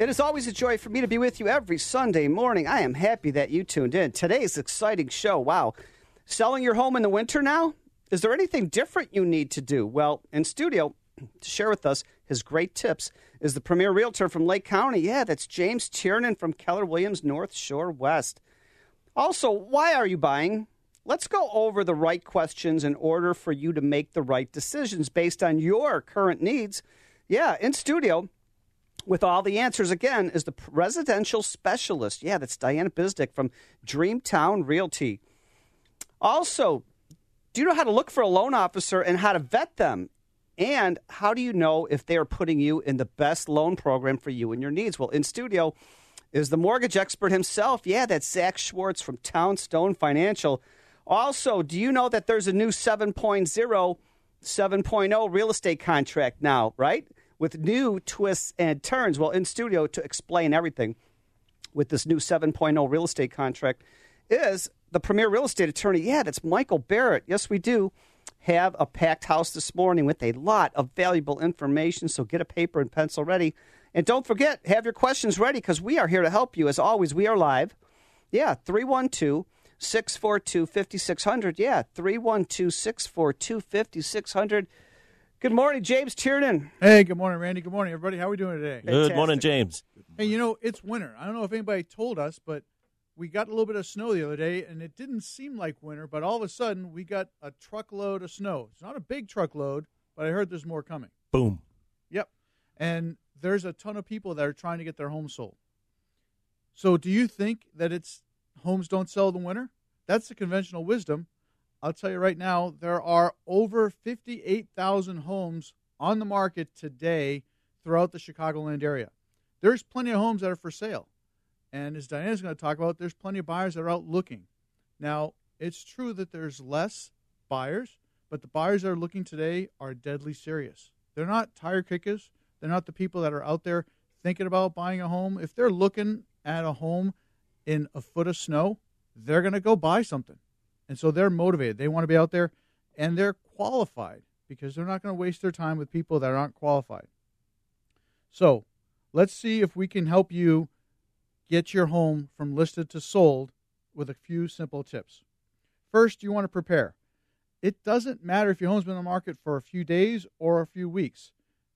It is always a joy for me to be with you every Sunday morning. I am happy that you tuned in. Today's exciting show. Wow. Selling your home in the winter now? Is there anything different you need to do? Well, in studio to share with us his great tips is the premier realtor from Lake County. Yeah, that's James Tiernan from Keller Williams North Shore West. Also, why are you buying? Let's go over the right questions in order for you to make the right decisions based on your current needs. Yeah, in studio with all the answers again is the residential specialist. Yeah, that's Diana Bisdick from Dreamtown Realty. Also, do you know how to look for a loan officer and how to vet them? And how do you know if they are putting you in the best loan program for you and your needs? Well, in studio is the mortgage expert himself. Yeah, that's Zach Schwartz from Townstone Financial. Also, do you know that there's a new 7.0, 7.0 real estate contract now, right? With new twists and turns. Well, in studio to explain everything with this new 7.0 real estate contract is the premier real estate attorney. Yeah, that's Michael Barrett. Yes, we do have a packed house this morning with a lot of valuable information. So get a paper and pencil ready. And don't forget, have your questions ready because we are here to help you. As always, we are live. Yeah, 312 642 5600. Yeah, 312 642 5600. Good morning, James Tiernan. Hey, good morning, Randy. Good morning, everybody. How are we doing today? Good morning, James. Hey, you know, it's winter. I don't know if anybody told us, but we got a little bit of snow the other day, and it didn't seem like winter, but all of a sudden we got a truckload of snow. It's not a big truckload, but I heard there's more coming. Boom. Yep. And there's a ton of people that are trying to get their homes sold. So do you think that it's homes don't sell in the winter? That's the conventional wisdom. I'll tell you right now, there are over 58,000 homes on the market today throughout the Chicagoland area. There's plenty of homes that are for sale. And as Diana's going to talk about, there's plenty of buyers that are out looking. Now, it's true that there's less buyers, but the buyers that are looking today are deadly serious. They're not tire kickers. They're not the people that are out there thinking about buying a home. If they're looking at a home in a foot of snow, they're going to go buy something. And so they're motivated. They want to be out there and they're qualified because they're not going to waste their time with people that aren't qualified. So let's see if we can help you get your home from listed to sold with a few simple tips. First, you want to prepare. It doesn't matter if your home's been on the market for a few days or a few weeks.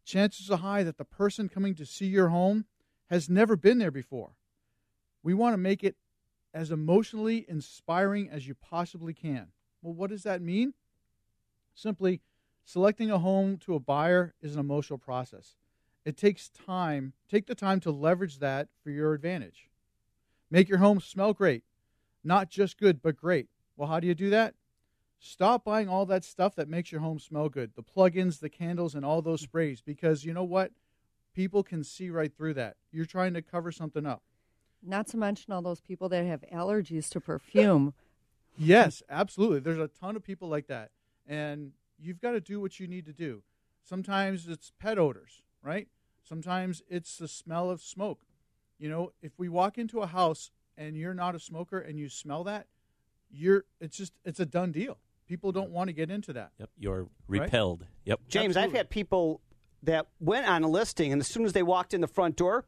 Chances are high that the person coming to see your home has never been there before. We want to make it as emotionally inspiring as you possibly can. Well, what does that mean? Simply, selecting a home to a buyer is an emotional process. It takes time. Take the time to leverage that for your advantage. Make your home smell great. Not just good, but great. Well, how do you do that? Stop buying all that stuff that makes your home smell good the plug-ins, the candles, and all those sprays because you know what? People can see right through that. You're trying to cover something up. Not to mention all those people that have allergies to perfume. yes, absolutely. There's a ton of people like that. And you've got to do what you need to do. Sometimes it's pet odors, right? Sometimes it's the smell of smoke. You know, if we walk into a house and you're not a smoker and you smell that, you're it's just it's a done deal. People don't want to get into that. Yep, you're repelled. Right? Yep. James, Absolutely. I've had people that went on a listing and as soon as they walked in the front door,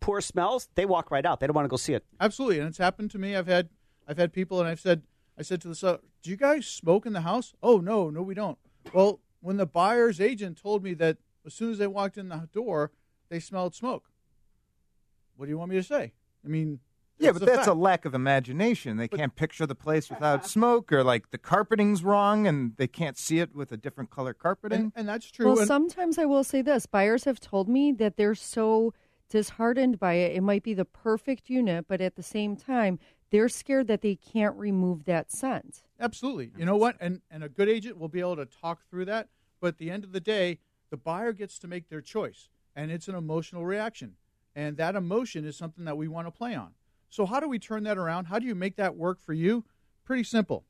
poor smells, they walk right out. They don't want to go see it. Absolutely, and it's happened to me. I've had I've had people and I've said I said to the seller, "Do you guys smoke in the house?" "Oh, no, no we don't." Well, when the buyer's agent told me that as soon as they walked in the door, they smelled smoke. What do you want me to say? I mean, yeah, but that's fact. a lack of imagination. They but, can't picture the place without smoke, or like the carpeting's wrong and they can't see it with a different color carpeting. And, and that's true. Well, and, sometimes I will say this buyers have told me that they're so disheartened by it. It might be the perfect unit, but at the same time, they're scared that they can't remove that scent. Absolutely. You know what? And and a good agent will be able to talk through that. But at the end of the day, the buyer gets to make their choice, and it's an emotional reaction. And that emotion is something that we want to play on. So, how do we turn that around? How do you make that work for you? Pretty simple.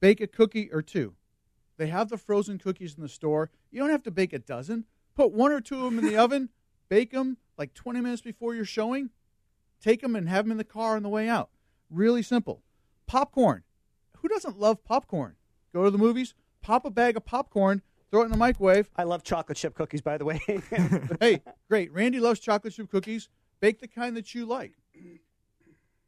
Bake a cookie or two. They have the frozen cookies in the store. You don't have to bake a dozen. Put one or two of them in the oven, bake them like 20 minutes before you're showing, take them and have them in the car on the way out. Really simple. Popcorn. Who doesn't love popcorn? Go to the movies, pop a bag of popcorn, throw it in the microwave. I love chocolate chip cookies, by the way. hey, great. Randy loves chocolate chip cookies. Bake the kind that you like.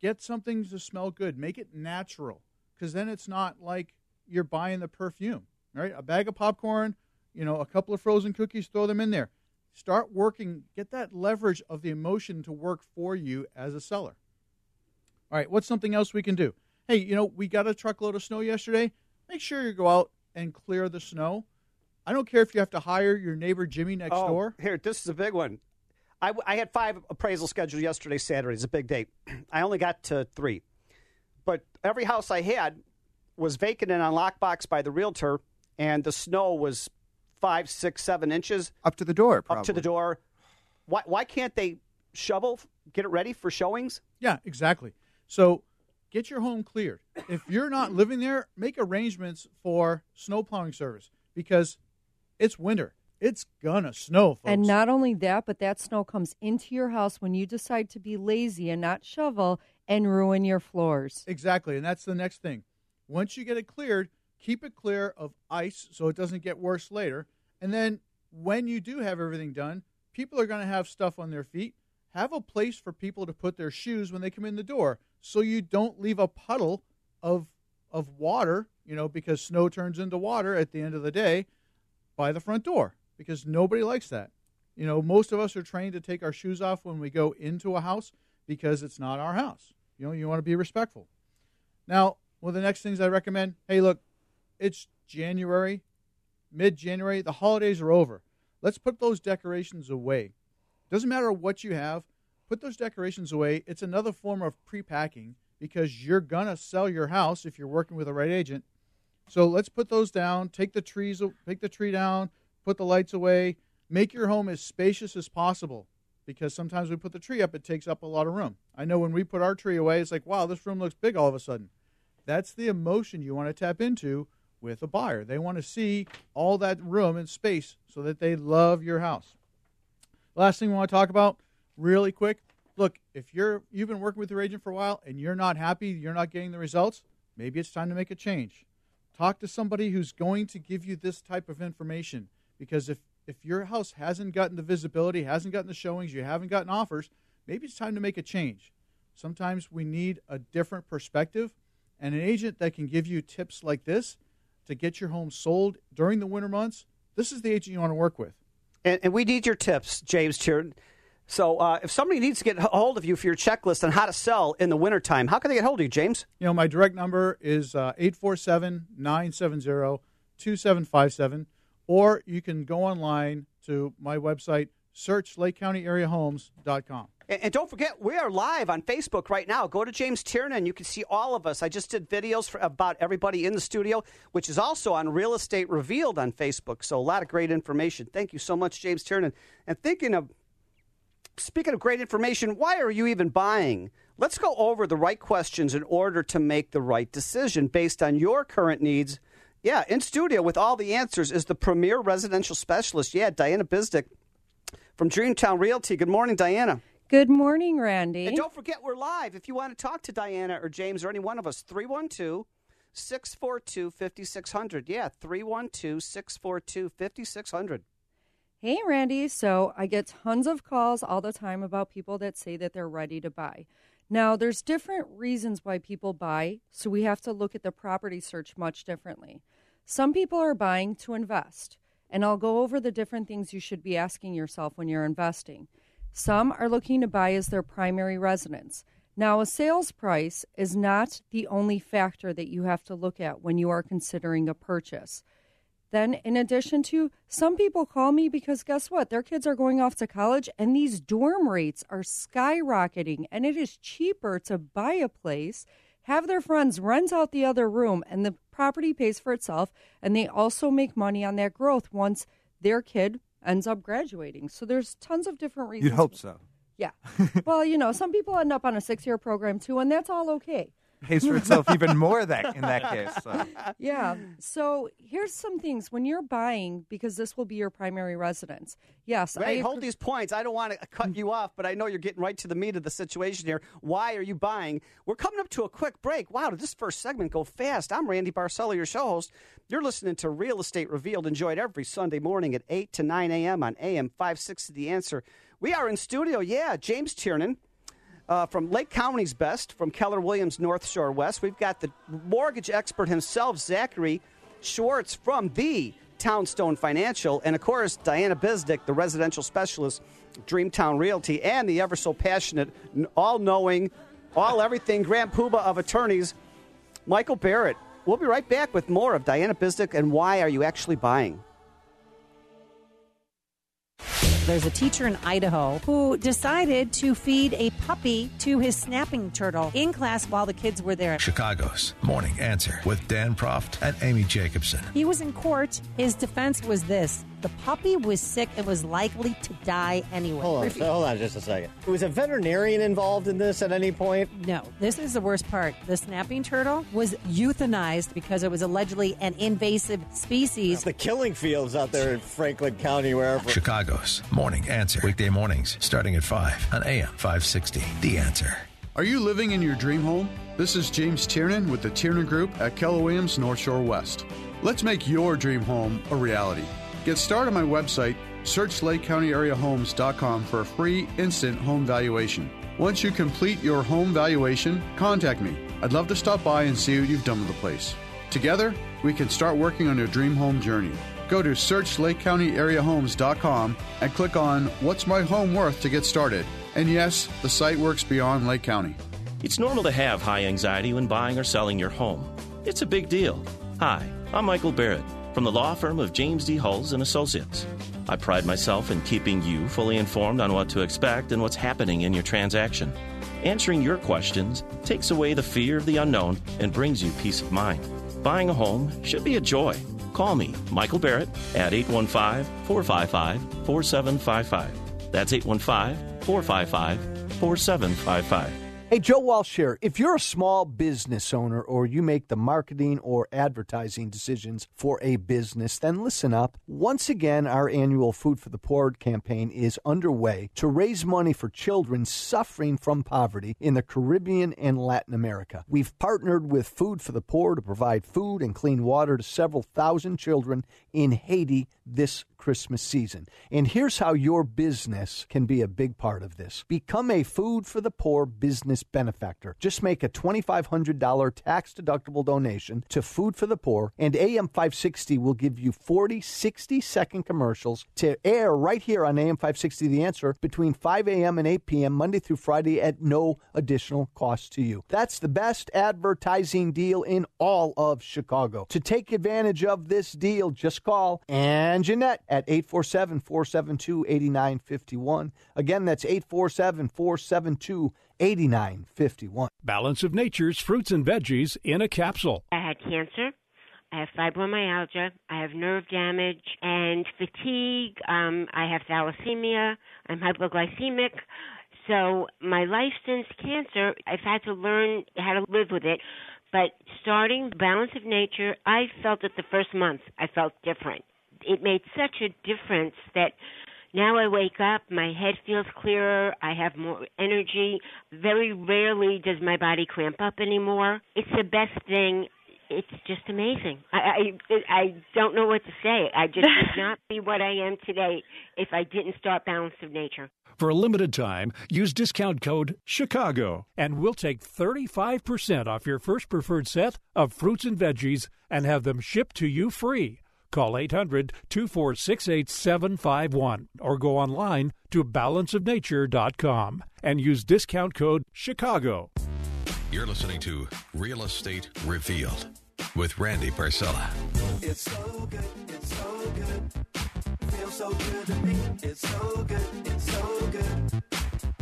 Get something to smell good. Make it natural because then it's not like you're buying the perfume, right? A bag of popcorn, you know, a couple of frozen cookies, throw them in there. Start working, get that leverage of the emotion to work for you as a seller. All right, what's something else we can do? Hey, you know, we got a truckload of snow yesterday. Make sure you go out and clear the snow. I don't care if you have to hire your neighbor Jimmy next oh, door. Here, this is a big one. I, I had five appraisals scheduled yesterday, Saturday. It's a big date. I only got to three. But every house I had was vacant and on lockbox by the realtor, and the snow was five, six, seven inches Up to the door, probably. up to the door. Why, why can't they shovel, get it ready for showings? Yeah, exactly. So get your home cleared. If you're not living there, make arrangements for snow plowing service because it's winter. It's gonna snow, folks. And not only that, but that snow comes into your house when you decide to be lazy and not shovel and ruin your floors. exactly, and that's the next thing. Once you get it cleared, keep it clear of ice so it doesn't get worse later. And then when you do have everything done, people are going to have stuff on their feet. Have a place for people to put their shoes when they come in the door so you don't leave a puddle of of water, you know, because snow turns into water at the end of the day by the front door because nobody likes that. You know, most of us are trained to take our shoes off when we go into a house because it's not our house. You know, you want to be respectful. Now, one of the next things I recommend hey, look, it's January, mid January, the holidays are over. Let's put those decorations away. Doesn't matter what you have, put those decorations away. It's another form of pre-packing because you're going to sell your house if you're working with a right agent. So let's put those down, take the trees take the tree down, put the lights away, make your home as spacious as possible because sometimes we put the tree up it takes up a lot of room. I know when we put our tree away it's like, wow, this room looks big all of a sudden. That's the emotion you want to tap into with a buyer. They want to see all that room and space so that they love your house. Last thing we want to talk about, really quick. Look, if you're you've been working with your agent for a while and you're not happy, you're not getting the results, maybe it's time to make a change. Talk to somebody who's going to give you this type of information because if if your house hasn't gotten the visibility, hasn't gotten the showings, you haven't gotten offers, maybe it's time to make a change. Sometimes we need a different perspective and an agent that can give you tips like this to get your home sold during the winter months. This is the agent you want to work with. And, and we need your tips, James Tier. So uh, if somebody needs to get a hold of you for your checklist on how to sell in the wintertime, how can they get hold of you, James? You know, my direct number is uh, 847 970 2757, or you can go online to my website, search LakeCountyAreaHomes.com. And, don't forget, we are live on Facebook right now. Go to James Tiernan. You can see all of us. I just did videos for, about everybody in the studio, which is also on Real Estate Revealed on Facebook. So a lot of great information. Thank you so much, James Tiernan. And thinking of, speaking of great information, why are you even buying? Let's go over the right questions in order to make the right decision based on your current needs. Yeah, in studio with all the answers is the premier residential specialist. Yeah, Diana Bizdick from Dreamtown Realty. Good morning, Diana. Good morning, Randy. And don't forget, we're live. If you want to talk to Diana or James or any one of us, 312 642 5600. Yeah, 312 642 5600. Hey, Randy. So I get tons of calls all the time about people that say that they're ready to buy. Now, there's different reasons why people buy, so we have to look at the property search much differently. Some people are buying to invest, and I'll go over the different things you should be asking yourself when you're investing. Some are looking to buy as their primary residence. Now, a sales price is not the only factor that you have to look at when you are considering a purchase. Then, in addition to, some people call me because guess what? Their kids are going off to college and these dorm rates are skyrocketing, and it is cheaper to buy a place, have their friends rent out the other room, and the property pays for itself. And they also make money on that growth once their kid ends up graduating. So there's tons of different reasons. You'd hope so. Yeah. well, you know, some people end up on a six year program too, and that's all okay. Pays for itself even more that in that case. So. Yeah. So here's some things when you're buying, because this will be your primary residence. Yes. Ray, I hold these points. I don't want to cut you off, but I know you're getting right to the meat of the situation here. Why are you buying? We're coming up to a quick break. Wow, did this first segment go fast? I'm Randy Barcella, your show host. You're listening to Real Estate Revealed. Enjoyed every Sunday morning at 8 to 9 a.m. on AM 560 The Answer. We are in studio, yeah, James Tiernan. Uh, from Lake County's Best, from Keller Williams North Shore West. We've got the mortgage expert himself, Zachary Schwartz from the Townstone Financial, and of course, Diana Bisdick, the residential specialist, Dreamtown Realty, and the ever so passionate, all knowing, all everything Grand Poobah of attorneys, Michael Barrett. We'll be right back with more of Diana Bisdick and why are you actually buying? There's a teacher in Idaho who decided to feed a puppy to his snapping turtle in class while the kids were there. Chicago's Morning Answer with Dan Proft and Amy Jacobson. He was in court. His defense was this the puppy was sick and was likely to die anyway. Hold on, so hold on just a second. Was a veterinarian involved in this at any point? No, this is the worst part. The snapping turtle was euthanized because it was allegedly an invasive species. The killing fields out there in Franklin County, wherever. Chicago's Morning Answer. Weekday mornings starting at 5 on AM 560. The Answer. Are you living in your dream home? This is James Tiernan with the Tiernan Group at Keller Williams North Shore West. Let's make your dream home a reality. Get started on my website, search LakeCountyAreaHomes.com for a free instant home valuation. Once you complete your home valuation, contact me. I'd love to stop by and see what you've done with the place. Together, we can start working on your dream home journey. Go to search LakeCountyAreaHomes.com and click on What's My Home Worth to get started. And yes, the site works beyond Lake County. It's normal to have high anxiety when buying or selling your home. It's a big deal. Hi, I'm Michael Barrett from the law firm of James D. Hulls and Associates. I pride myself in keeping you fully informed on what to expect and what's happening in your transaction. Answering your questions takes away the fear of the unknown and brings you peace of mind. Buying a home should be a joy. Call me, Michael Barrett, at 815 455 4755. That's 815 455 4755. Hey, Joe Walsh here. If you're a small business owner or you make the marketing or advertising decisions for a business, then listen up. Once again, our annual Food for the Poor campaign is underway to raise money for children suffering from poverty in the Caribbean and Latin America. We've partnered with Food for the Poor to provide food and clean water to several thousand children in Haiti this Christmas season. And here's how your business can be a big part of this. Become a Food for the Poor business benefactor. Just make a $2,500 tax deductible donation to Food for the Poor, and AM 560 will give you 40 60 second commercials to air right here on AM 560 The Answer between 5 a.m. and 8 p.m. Monday through Friday at no additional cost to you. That's the best advertising deal in all of Chicago. To take advantage of this deal, just call and Jeanette at 847 472 8951. Again, that's 847 472 8951. Balance of Nature's fruits and veggies in a capsule. I had cancer. I have fibromyalgia. I have nerve damage and fatigue. Um, I have thalassemia. I'm hypoglycemic. So my life since cancer, I've had to learn how to live with it. But starting the Balance of Nature, I felt that the first month I felt different. It made such a difference that now I wake up, my head feels clearer, I have more energy. Very rarely does my body cramp up anymore. It's the best thing. It's just amazing. I I, I don't know what to say. I just would not be what I am today if I didn't start Balance of Nature. For a limited time, use discount code CHICAGO and we'll take 35% off your first preferred set of fruits and veggies and have them shipped to you free. Call 800 246 8751 or go online to balanceofnature.com and use discount code CHICAGO. You're listening to Real Estate Revealed with Randy Barcella. It's so good, it's so good. Feels so good to me. It's so good, it's so good.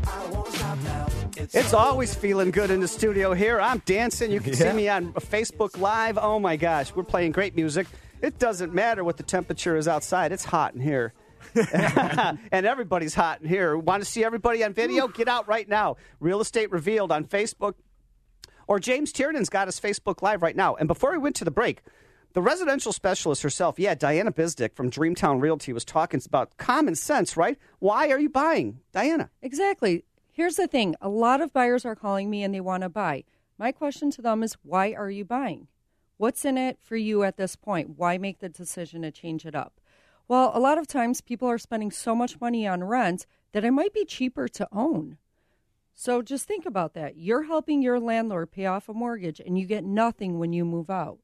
I won't stop now. It's, It's so always feeling good in the studio here. I'm dancing. You can see me on Facebook Live. Oh my gosh, we're playing great music. It doesn't matter what the temperature is outside. It's hot in here. and everybody's hot in here. Want to see everybody on video? Get out right now. Real Estate Revealed on Facebook. Or James Tiernan's got his Facebook Live right now. And before we went to the break, the residential specialist herself, yeah, Diana Bisdick from Dreamtown Realty was talking about common sense, right? Why are you buying? Diana. Exactly. Here's the thing a lot of buyers are calling me and they want to buy. My question to them is why are you buying? What's in it for you at this point? Why make the decision to change it up? Well, a lot of times people are spending so much money on rent that it might be cheaper to own. So just think about that. You're helping your landlord pay off a mortgage and you get nothing when you move out.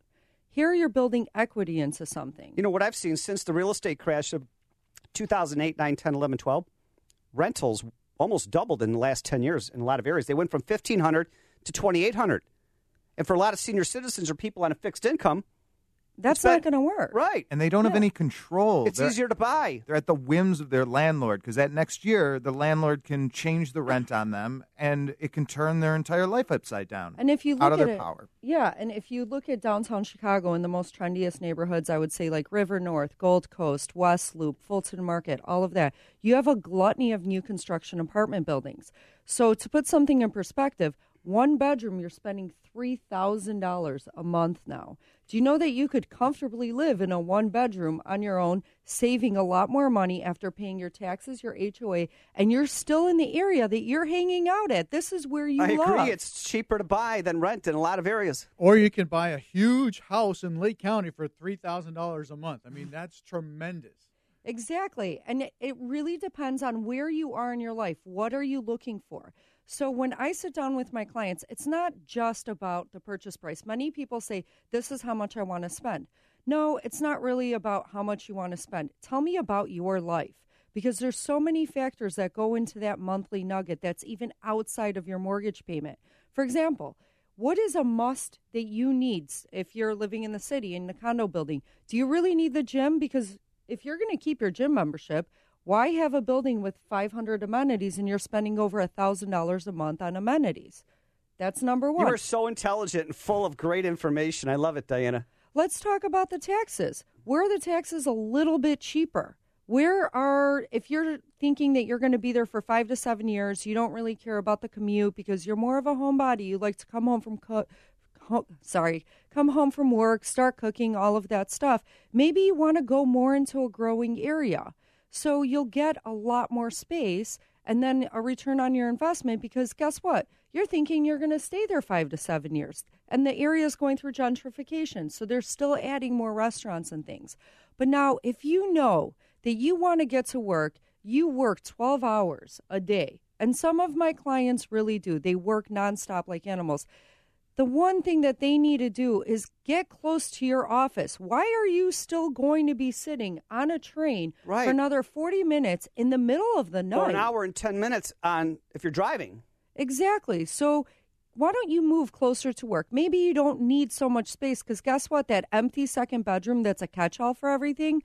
Here you're building equity into something. You know what I've seen since the real estate crash of 2008, 9, 10, 11, 12? Rentals almost doubled in the last 10 years in a lot of areas. They went from 1500 to 2800. And for a lot of senior citizens or people on a fixed income, That's not going to work. Right. And they don't have any control. It's easier to buy. They're at the whims of their landlord because that next year, the landlord can change the rent on them and it can turn their entire life upside down. And if you look out of at their it, power. yeah, and if you look at downtown Chicago in the most trendiest neighborhoods, I would say like River North, Gold Coast, West Loop, Fulton Market, all of that, you have a gluttony of new construction apartment buildings. So to put something in perspective, one bedroom you're spending three thousand dollars a month now. Do you know that you could comfortably live in a one bedroom on your own, saving a lot more money after paying your taxes, your HOA, and you're still in the area that you're hanging out at? This is where you I love. agree. It's cheaper to buy than rent in a lot of areas. Or you can buy a huge house in Lake County for three thousand dollars a month. I mean, that's tremendous. Exactly. And it, it really depends on where you are in your life. What are you looking for? So when I sit down with my clients, it's not just about the purchase price. Many people say, This is how much I want to spend. No, it's not really about how much you want to spend. Tell me about your life because there's so many factors that go into that monthly nugget that's even outside of your mortgage payment. For example, what is a must that you need if you're living in the city in the condo building? Do you really need the gym? Because if you're going to keep your gym membership, why have a building with 500 amenities and you're spending over $1,000 a month on amenities? That's number one. You are so intelligent and full of great information. I love it, Diana. Let's talk about the taxes. Where are the taxes a little bit cheaper? Where are, if you're thinking that you're going to be there for five to seven years, you don't really care about the commute because you're more of a homebody. You like to come home from, co- ho- sorry, come home from work, start cooking, all of that stuff. Maybe you want to go more into a growing area. So you'll get a lot more space and then a return on your investment because guess what? You're thinking you're going to stay there five to seven years. And the area is going through gentrification. So they're still adding more restaurants and things. But now, if you know that you want to get to work, you work 12 hours a day. And some of my clients really do. They work nonstop like animals the one thing that they need to do is get close to your office. Why are you still going to be sitting on a train Right. for another 40 minutes in the middle of the night? Or an hour and 10 minutes on if you're driving. Exactly. So why don't you move closer to work? Maybe you don't need so much space because guess what? That empty second bedroom that's a catch all for everything.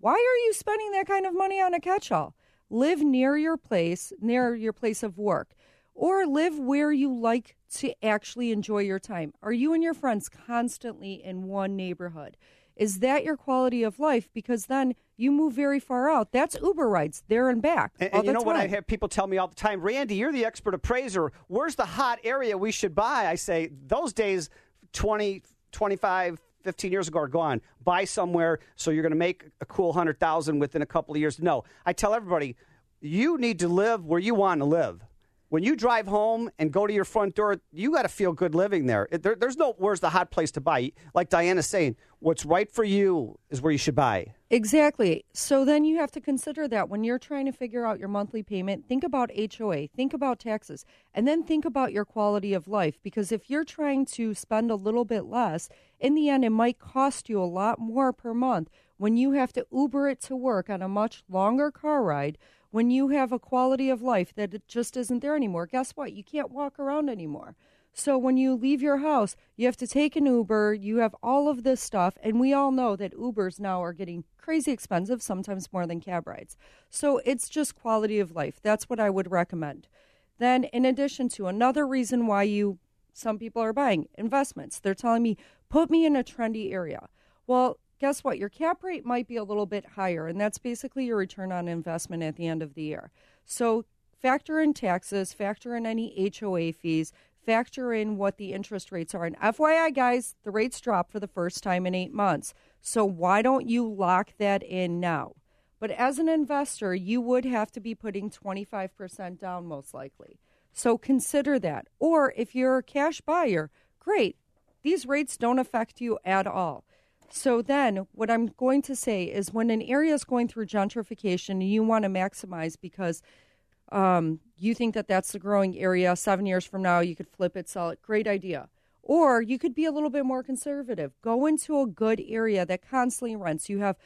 Why are you spending that kind of money on a catch all? Live near your place, near your place of work, or live where you like to actually enjoy your time. Are you and your friends constantly in one neighborhood? Is that your quality of life? Because then you move very far out. That's Uber rides there and back. And, and you know what I have people tell me all the time, Randy, you're the expert appraiser. Where's the hot area we should buy? I say, those days 20, 25, 15 years ago are gone. Buy somewhere so you're going to make a cool 100,000 within a couple of years. No, I tell everybody, you need to live where you want to live. When you drive home and go to your front door, you got to feel good living there. There. There's no where's the hot place to buy. Like Diana's saying, what's right for you is where you should buy. Exactly. So then you have to consider that when you're trying to figure out your monthly payment, think about HOA, think about taxes, and then think about your quality of life. Because if you're trying to spend a little bit less, in the end, it might cost you a lot more per month when you have to Uber it to work on a much longer car ride. When you have a quality of life that it just isn't there anymore, guess what? You can't walk around anymore. So when you leave your house, you have to take an Uber, you have all of this stuff, and we all know that Ubers now are getting crazy expensive, sometimes more than cab rides. So it's just quality of life. That's what I would recommend. Then in addition to another reason why you some people are buying investments. They're telling me, "Put me in a trendy area." Well, guess what? Your cap rate might be a little bit higher, and that's basically your return on investment at the end of the year. So factor in taxes, factor in any HOA fees, factor in what the interest rates are. And FYI, guys, the rates drop for the first time in eight months. So why don't you lock that in now? But as an investor, you would have to be putting 25% down most likely. So consider that. Or if you're a cash buyer, great. These rates don't affect you at all. So then, what I'm going to say is when an area is going through gentrification you want to maximize because um, you think that that's the growing area, seven years from now, you could flip it, sell it, great idea. Or you could be a little bit more conservative. Go into a good area that constantly rents. You have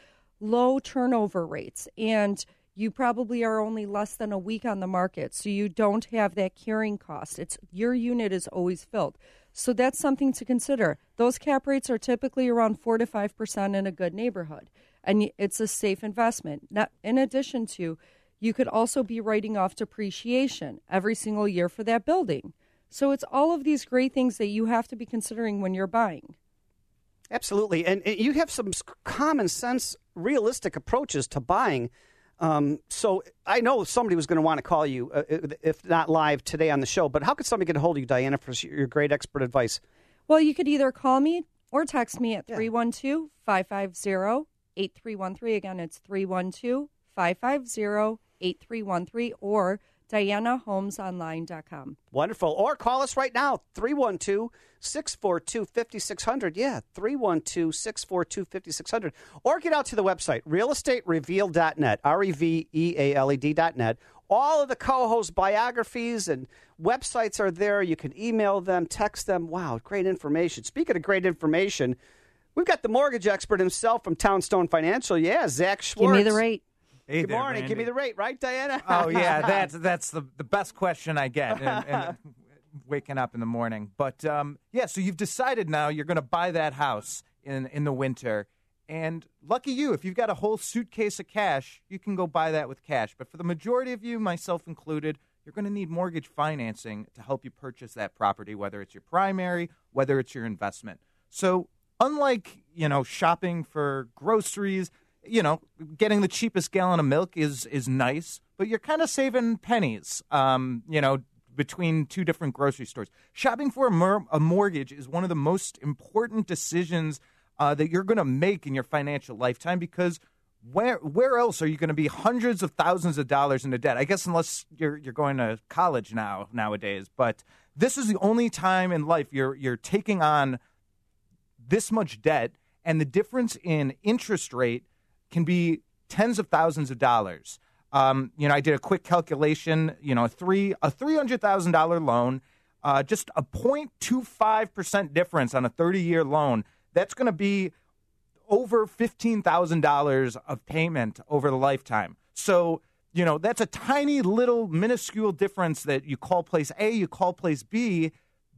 low turnover rates and you probably are only less than a week on the market so you don't have that carrying cost it's your unit is always filled so that's something to consider those cap rates are typically around 4 to 5% in a good neighborhood and it's a safe investment now, in addition to you could also be writing off depreciation every single year for that building so it's all of these great things that you have to be considering when you're buying Absolutely. And, and you have some common sense, realistic approaches to buying. Um, so I know somebody was going to want to call you, uh, if not live today on the show, but how could somebody get a hold of you, Diana, for your great expert advice? Well, you could either call me or text me at 312 550 8313. Again, it's 312 550 8313 or DianaHomesOnline.com. Wonderful. Or call us right now, 312 642 5600. Yeah, 312 642 5600. Or get out to the website, realestaterevealed.net, R E V E A L E D.net. All of the co host biographies and websites are there. You can email them, text them. Wow, great information. Speaking of great information, we've got the mortgage expert himself from Townstone Financial. Yeah, Zach Schwartz. Give me the rate. Hey Good there, morning. Give me the rate, right, Diana? Oh yeah, that's that's the the best question I get. And, and waking up in the morning, but um, yeah. So you've decided now you're going to buy that house in in the winter, and lucky you, if you've got a whole suitcase of cash, you can go buy that with cash. But for the majority of you, myself included, you're going to need mortgage financing to help you purchase that property, whether it's your primary, whether it's your investment. So unlike you know shopping for groceries you know, getting the cheapest gallon of milk is is nice, but you're kind of saving pennies. Um, you know, between two different grocery stores. Shopping for a, a mortgage is one of the most important decisions uh, that you're going to make in your financial lifetime because where where else are you going to be hundreds of thousands of dollars into debt? I guess unless you're you're going to college now nowadays, but this is the only time in life you're you're taking on this much debt and the difference in interest rate can be tens of thousands of dollars. Um, you know, I did a quick calculation. You know, a three a three hundred thousand dollar loan, uh, just a 0.25 percent difference on a thirty year loan. That's going to be over fifteen thousand dollars of payment over the lifetime. So you know, that's a tiny little minuscule difference that you call place A, you call place B,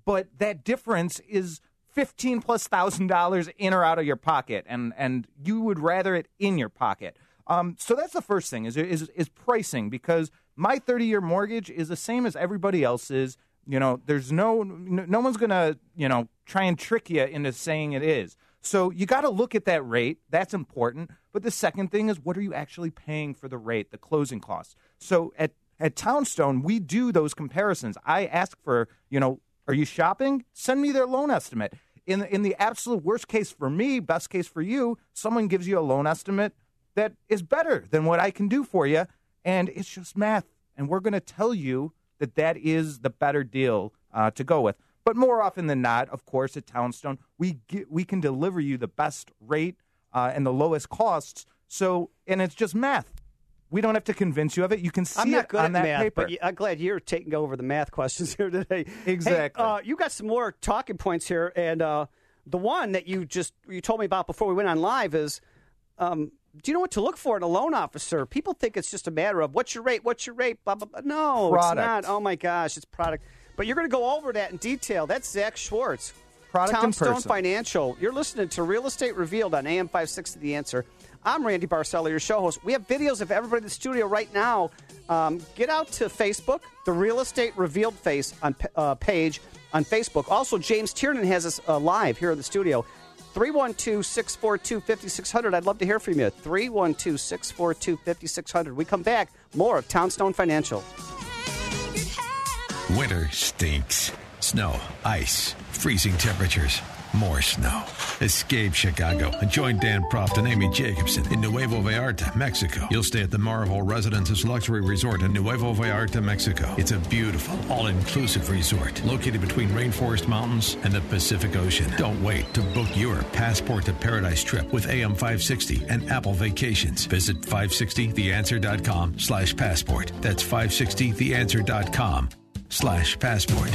but that difference is fifteen plus thousand dollars in or out of your pocket, and and you would rather it in your pocket. Um, so that's the first thing is is is pricing because my thirty year mortgage is the same as everybody else's. You know, there's no no one's gonna you know try and trick you into saying it is. So you got to look at that rate. That's important. But the second thing is what are you actually paying for the rate, the closing costs. So at at Townstone, we do those comparisons. I ask for, you know, are you shopping? Send me their loan estimate. In in the absolute worst case for me, best case for you, someone gives you a loan estimate that is better than what I can do for you, and it's just math. And we're going to tell you that that is the better deal uh, to go with. But more often than not, of course, at Townstone, we get, we can deliver you the best rate uh, and the lowest costs. So, and it's just math. We don't have to convince you of it. You can see I'm not it good on at that math, paper. but I'm glad you're taking over the math questions here today. Exactly. Hey, uh, you got some more talking points here, and uh, the one that you just you told me about before we went on live is, um, do you know what to look for in a loan officer? People think it's just a matter of what's your rate, what's your rate, blah blah blah. No, Product. it's not. Oh my gosh, it's product. But you're going to go over that in detail. That's Zach Schwartz. Product and Townstone person. Financial. You're listening to Real Estate Revealed on AM 560 The Answer. I'm Randy Barcella, your show host. We have videos of everybody in the studio right now. Um, get out to Facebook, the Real Estate Revealed face on uh, page on Facebook. Also, James Tiernan has us uh, live here in the studio. 312 642 5600. I'd love to hear from you. 312 642 5600. We come back. More of Townstone Financial. Winter stinks. Snow, ice, freezing temperatures, more snow. Escape Chicago and join Dan Proft and Amy Jacobson in Nuevo Vallarta, Mexico. You'll stay at the Marival Residences Luxury Resort in Nuevo Vallarta, Mexico. It's a beautiful, all-inclusive resort located between Rainforest Mountains and the Pacific Ocean. Don't wait to book your Passport to Paradise trip with AM 560 and Apple Vacations. Visit 560theanswer.com slash passport. That's 560theanswer.com slash passport.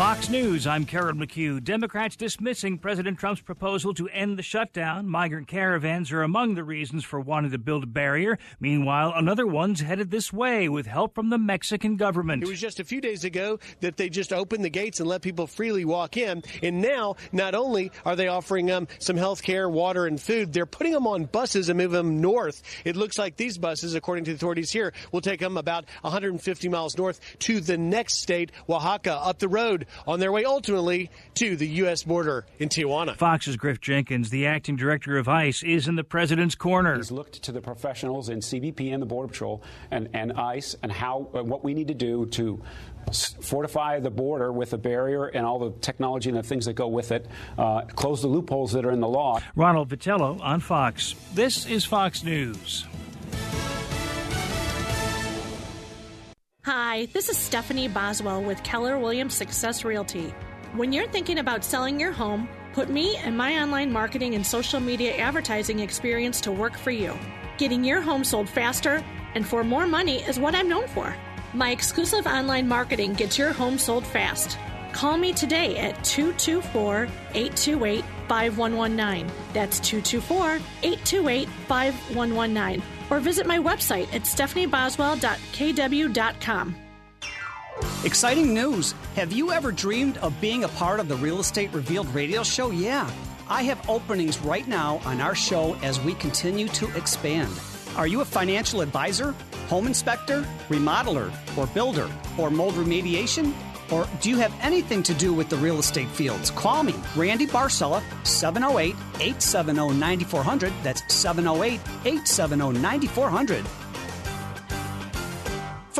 Fox News, I'm Karen McHugh. Democrats dismissing President Trump's proposal to end the shutdown. Migrant caravans are among the reasons for wanting to build a barrier. Meanwhile, another one's headed this way with help from the Mexican government. It was just a few days ago that they just opened the gates and let people freely walk in. And now, not only are they offering them some health care, water, and food, they're putting them on buses and moving them north. It looks like these buses, according to the authorities here, will take them about 150 miles north to the next state, Oaxaca, up the road on their way ultimately to the U.S. border in Tijuana. Fox's Griff Jenkins, the acting director of ICE, is in the president's corner. He's looked to the professionals in CBP and the Border Patrol and, and ICE and how uh, what we need to do to fortify the border with a barrier and all the technology and the things that go with it, uh, close the loopholes that are in the law. Ronald Vitiello on Fox. This is Fox News. Hi, this is Stephanie Boswell with Keller Williams Success Realty. When you're thinking about selling your home, put me and my online marketing and social media advertising experience to work for you. Getting your home sold faster and for more money is what I'm known for. My exclusive online marketing gets your home sold fast. Call me today at 224 828 5119. That's 224 828 5119. Or visit my website at stephanieboswell.kw.com. Exciting news! Have you ever dreamed of being a part of the Real Estate Revealed radio show? Yeah. I have openings right now on our show as we continue to expand. Are you a financial advisor, home inspector, remodeler, or builder, or mold remediation? Or do you have anything to do with the real estate fields? Call me, Randy Barcella, 708 870 9400. That's 708 870 9400.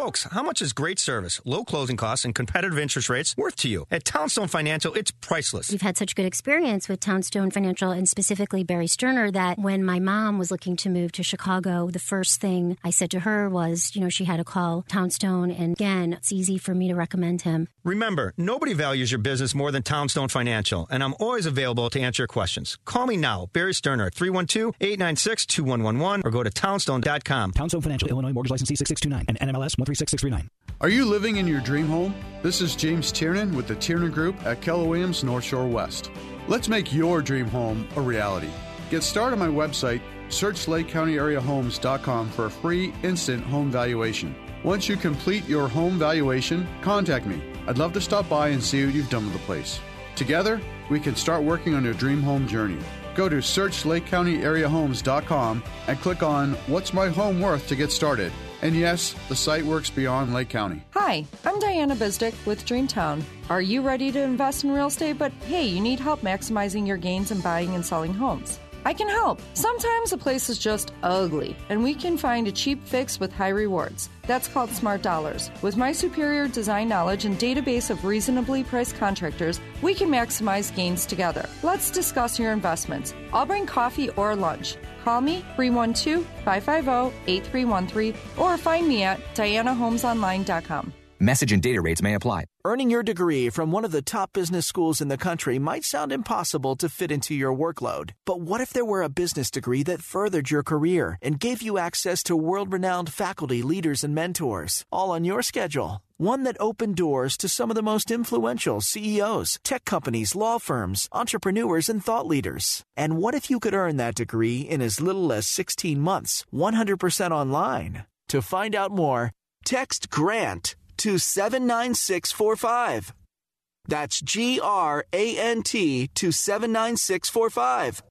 Folks, how much is great service, low closing costs, and competitive interest rates worth to you? At Townstone Financial, it's priceless. We've had such good experience with Townstone Financial and specifically Barry Sturner that when my mom was looking to move to Chicago, the first thing I said to her was, you know, she had to call Townstone. And again, it's easy for me to recommend him. Remember, nobody values your business more than Townstone Financial, and I'm always available to answer your questions. Call me now, Barry Sturner, 312 896 2111, or go to townstone.com. Townstone Financial, Illinois Mortgage License 6629 and NMLS 136639. Are you living in your dream home? This is James Tiernan with the Tiernan Group at Keller Williams North Shore West. Let's make your dream home a reality. Get started on my website, search LakeCountyAreaHomes.com for a free instant home valuation. Once you complete your home valuation, contact me. I'd love to stop by and see what you've done with the place. Together, we can start working on your dream home journey. Go to search LakeCountyAreaHomes.com and click on What's My Home Worth to get started. And yes, the site works beyond Lake County. Hi, I'm Diana Bizdick with Dreamtown. Are you ready to invest in real estate? But hey, you need help maximizing your gains in buying and selling homes. I can help. Sometimes a place is just ugly, and we can find a cheap fix with high rewards. That's called Smart Dollars. With my superior design knowledge and database of reasonably priced contractors, we can maximize gains together. Let's discuss your investments. I'll bring coffee or lunch. Call me 312 550 8313 or find me at dianahomesonline.com. Message and data rates may apply. Earning your degree from one of the top business schools in the country might sound impossible to fit into your workload. But what if there were a business degree that furthered your career and gave you access to world renowned faculty, leaders, and mentors, all on your schedule? One that opened doors to some of the most influential CEOs, tech companies, law firms, entrepreneurs, and thought leaders. And what if you could earn that degree in as little as 16 months, 100% online? To find out more, text GRANT to 79645. That's G R A N T to 79645.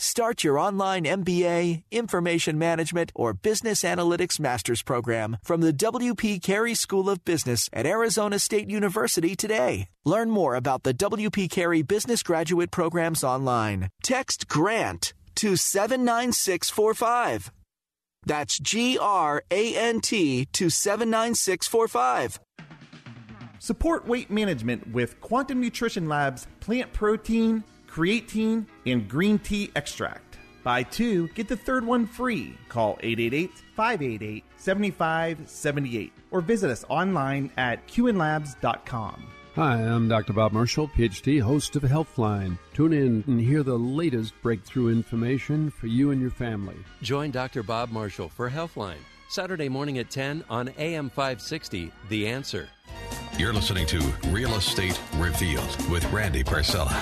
Start your online MBA, information management, or business analytics master's program from the WP Carey School of Business at Arizona State University today. Learn more about the WP Carey Business Graduate Programs online. Text GRANT to 79645. That's G R A N T to 79645. Support weight management with Quantum Nutrition Lab's plant protein, creatine, and green tea extract. Buy two, get the third one free. Call 888 588 7578 or visit us online at qnlabs.com. Hi, I'm Dr. Bob Marshall, PhD, host of Healthline. Tune in and hear the latest breakthrough information for you and your family. Join Dr. Bob Marshall for Healthline, Saturday morning at 10 on AM 560, The Answer. You're listening to Real Estate Revealed with Randy Barcella.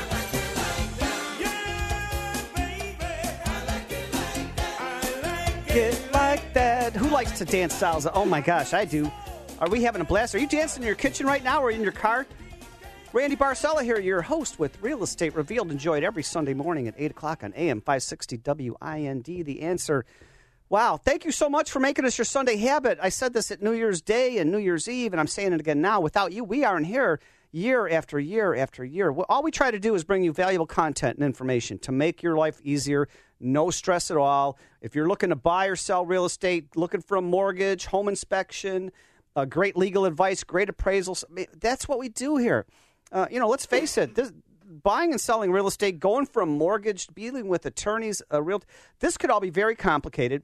Get like that. Who likes to dance salsa? Oh my gosh, I do. Are we having a blast? Are you dancing in your kitchen right now or in your car? Randy Barcella here, your host with Real Estate Revealed. Enjoyed every Sunday morning at 8 o'clock on AM 560 WIND. The answer. Wow, thank you so much for making us your Sunday habit. I said this at New Year's Day and New Year's Eve, and I'm saying it again now. Without you, we aren't here year after year after year. All we try to do is bring you valuable content and information to make your life easier. No stress at all. If you're looking to buy or sell real estate, looking for a mortgage, home inspection, uh, great legal advice, great appraisals, that's what we do here. Uh, you know, let's face it. This, buying and selling real estate, going from mortgage, dealing with attorneys, uh, real. This could all be very complicated,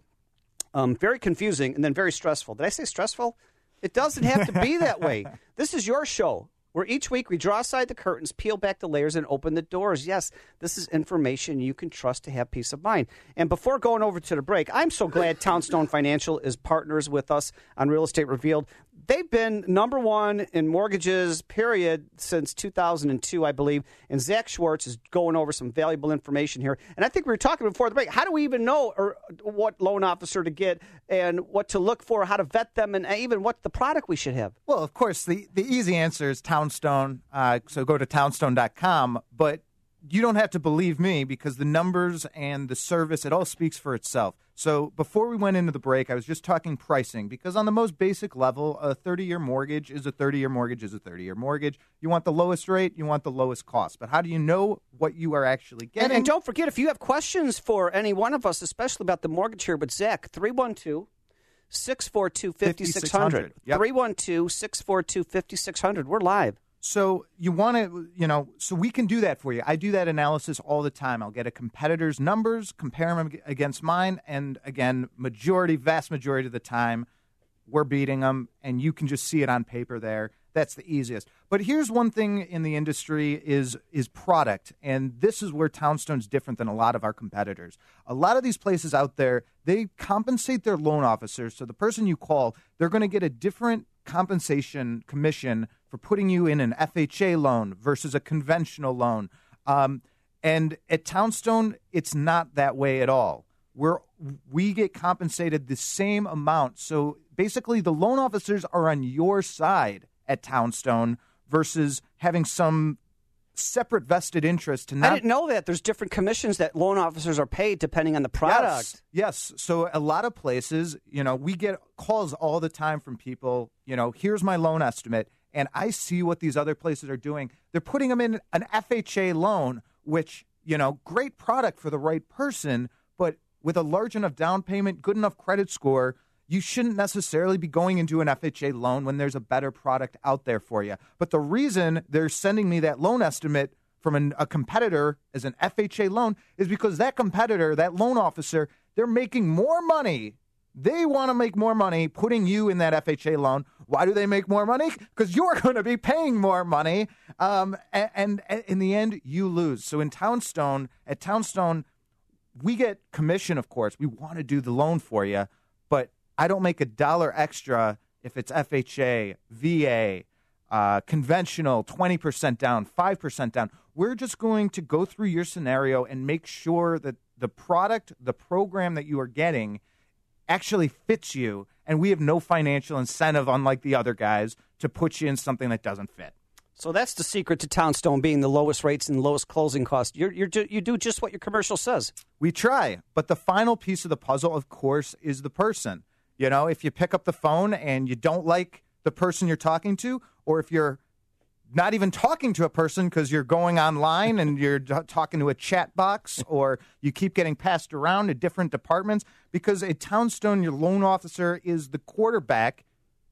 um, very confusing, and then very stressful. Did I say stressful? It doesn't have to be that way. This is your show. Where each week we draw aside the curtains, peel back the layers, and open the doors. Yes, this is information you can trust to have peace of mind. And before going over to the break, I'm so glad Townstone Financial is partners with us on Real Estate Revealed. They've been number one in mortgages, period, since 2002, I believe. And Zach Schwartz is going over some valuable information here. And I think we were talking before the break. How do we even know or what loan officer to get and what to look for, how to vet them, and even what the product we should have? Well, of course, the, the easy answer is Townstone. Uh, so go to townstone.com. But you don't have to believe me because the numbers and the service, it all speaks for itself. So before we went into the break, I was just talking pricing because on the most basic level, a 30 year mortgage is a 30 year mortgage is a 30 year mortgage. You want the lowest rate, you want the lowest cost. But how do you know what you are actually getting? And, and don't forget, if you have questions for any one of us, especially about the mortgage here with Zach, 312 642 5600. 312 642 5600. We're live. So you want to, you know, so we can do that for you. I do that analysis all the time. I'll get a competitor's numbers, compare them against mine, and again, majority, vast majority of the time, we're beating them, and you can just see it on paper there. That's the easiest. But here's one thing in the industry is is product, and this is where Townstone's different than a lot of our competitors. A lot of these places out there, they compensate their loan officers. So the person you call, they're going to get a different compensation commission for putting you in an FHA loan versus a conventional loan. Um, and at Townstone, it's not that way at all. We're, we get compensated the same amount. So basically, the loan officers are on your side at Townstone versus having some separate vested interest to not I didn't know that. There's different commissions that loan officers are paid depending on the product. Yes, yes. So a lot of places, you know, we get calls all the time from people, you know, here's my loan estimate. And I see what these other places are doing. They're putting them in an FHA loan, which, you know, great product for the right person, but with a large enough down payment, good enough credit score, you shouldn't necessarily be going into an FHA loan when there's a better product out there for you. But the reason they're sending me that loan estimate from an, a competitor as an FHA loan is because that competitor, that loan officer, they're making more money. They want to make more money putting you in that FHA loan. Why do they make more money? Because you're going to be paying more money. Um, and, and, in the end, you lose. So in Townstone, at Townstone, we get commission, of course. We want to do the loan for you, but I don't make a dollar extra if it's FHA, VA, uh, conventional, 20% down, 5% down. We're just going to go through your scenario and make sure that the product, the program that you are getting actually fits you. And we have no financial incentive, unlike the other guys, to put you in something that doesn't fit. So that's the secret to Townstone being the lowest rates and lowest closing costs. You're, you're, you do just what your commercial says. We try, but the final piece of the puzzle, of course, is the person. You know, if you pick up the phone and you don't like the person you're talking to, or if you're not even talking to a person because you're going online and you're talking to a chat box, or you keep getting passed around to different departments, because a Townstone, your loan officer, is the quarterback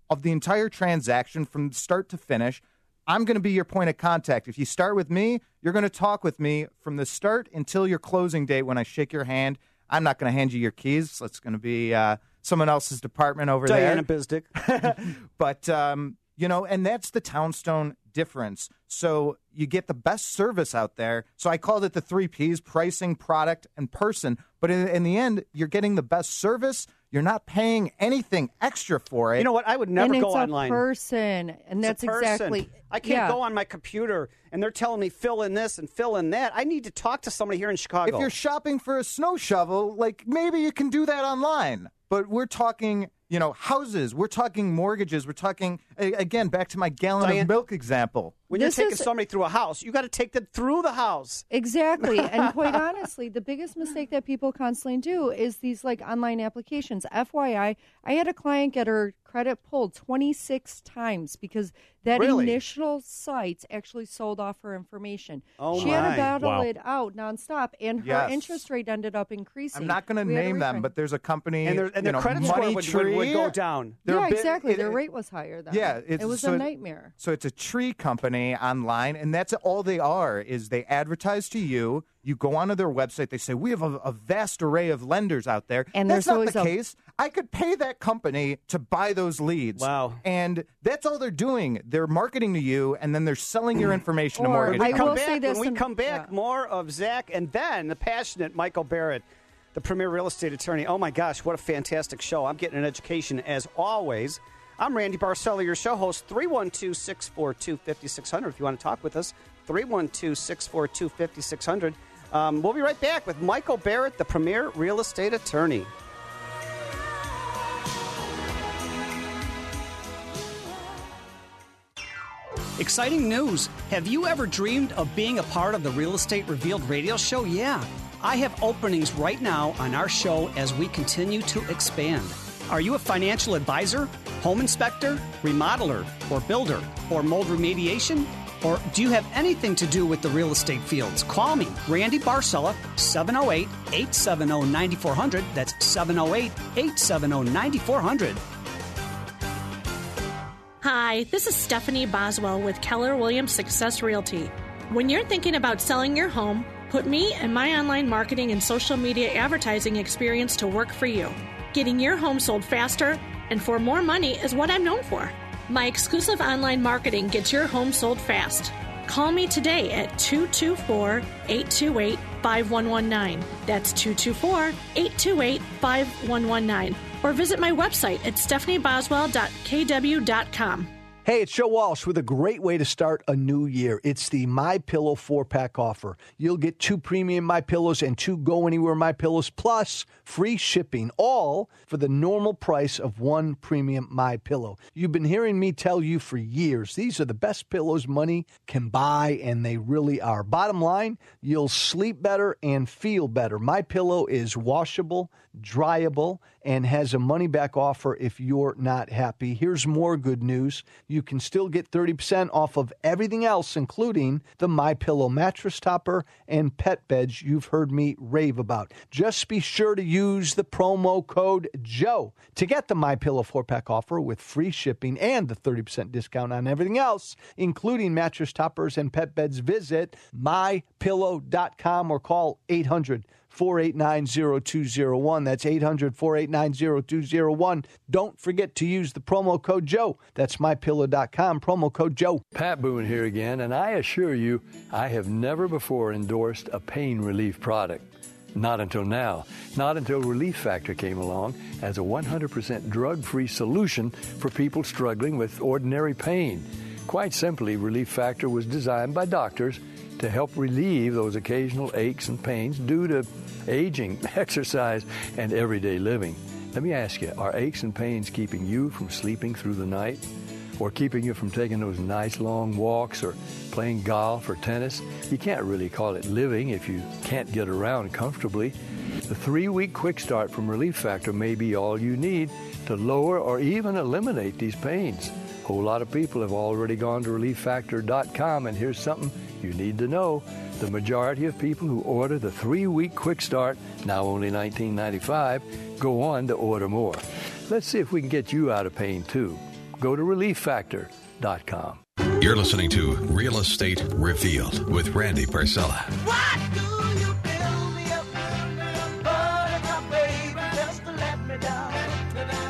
of the entire transaction from start to finish. I'm going to be your point of contact. If you start with me, you're going to talk with me from the start until your closing date when I shake your hand. I'm not going to hand you your keys. That's going to be uh, someone else's department over Diana there. Bizdick. but um, you know, and that's the Townstone difference. So you get the best service out there. So I called it the three P's: pricing, product, and person. But in, in the end, you're getting the best service. You're not paying anything extra for it. You know what? I would never and go it's a online. person, and It's a that's person. exactly. I can't yeah. go on my computer and they're telling me fill in this and fill in that. I need to talk to somebody here in Chicago. If you're shopping for a snow shovel, like maybe you can do that online. But we're talking, you know, houses. We're talking mortgages. We're talking a- again back to my gallon Diane- of milk example. when This you're taking is- somebody through a house, you got to take them through the house. Exactly. And quite honestly, the biggest mistake that people constantly do is these like online applications. FYI, I had a client get her credit pulled 26 times because that Really? initial site actually sold off her information. Oh, she had to battle Wow. it out nonstop, and her Yes. interest rate ended up increasing. I'm not going to name them, but there's a company And their- and their know, credit score would- would- would go down. They're yeah, bit- exactly. it- Their rate was higher then. Yeah, it was so a nightmare. So it's a tree company online, and that's all they are. Is they advertise to you. You go onto their website. They say we have a, a vast array of lenders out there, And that's there's not the a- case. I could pay that company to buy those leads. Wow. And that's all they're doing. They're marketing to you, and then they're selling your information to Or mortgage I When we will come say back, this when we and- come back, yeah. more of Zach and then the passionate Michael Barrett, the premier real estate attorney. Oh my gosh, what a fantastic show! I'm getting an education as always. I'm Randy Barcella, your show host. 312 642 5600 if you want to talk with us. 312 642 5600. Um, We'll be right back with Michael Barrett, the premier real estate attorney. Exciting news! Have you ever dreamed of being a part of the Real Estate Revealed radio show? Yeah. I have openings right now on our show as we continue to expand. Are you a financial advisor, home inspector, remodeler, or builder, or mold remediation? Or do you have anything to do with the real estate fields? Call me, Randy Barcella, 708 870 9400. That's 708 870 9400. Hi, this is Stephanie Boswell with Keller Williams Success Realty. When you're thinking about selling your home, put me and my online marketing and social media advertising experience to work for you. Getting your home sold faster and for more money is what I'm known for. My exclusive online marketing gets your home sold fast. Call me today at 224 828 5119. That's 224 828 5119. Or visit my website at stephanieboswell.kw.com. Hey, it's Joe Walsh with a great way to start a new year. It's the My Pillow four pack offer. You'll get two premium My Pillows and two Go Anywhere My Pillows plus free shipping, all for the normal price of one premium My Pillow. You've been hearing me tell you for years these are the best pillows money can buy, and they really are. Bottom line, you'll sleep better and feel better. My Pillow is washable, dryable, and has a money back offer if you're not happy. Here's more good news. You can still get 30% off of everything else including the My Pillow mattress topper and pet beds you've heard me rave about. Just be sure to use the promo code Joe to get the My Pillow 4-pack offer with free shipping and the 30% discount on everything else including mattress toppers and pet beds. Visit mypillow.com or call 800 489 0201. That's 800 489 0201. Don't forget to use the promo code Joe. That's mypillow.com, promo code Joe. Pat Boone here again, and I assure you, I have never before endorsed a pain relief product. Not until now. Not until Relief Factor came along as a 100% drug free solution for people struggling with ordinary pain. Quite simply, Relief Factor was designed by doctors to help relieve those occasional aches and pains due to aging, exercise, and everyday living. Let me ask you are aches and pains keeping you from sleeping through the night? or keeping you from taking those nice long walks or playing golf or tennis, you can't really call it living if you can't get around comfortably. The three week quick start from Relief Factor may be all you need to lower or even eliminate these pains. A whole lot of people have already gone to relieffactor.com, and here's something you need to know. The majority of people who order the three week quick start, now only $19.95, go on to order more. Let's see if we can get you out of pain too. Go to relieffactor.com. You're listening to Real Estate Revealed with Randy Barcella.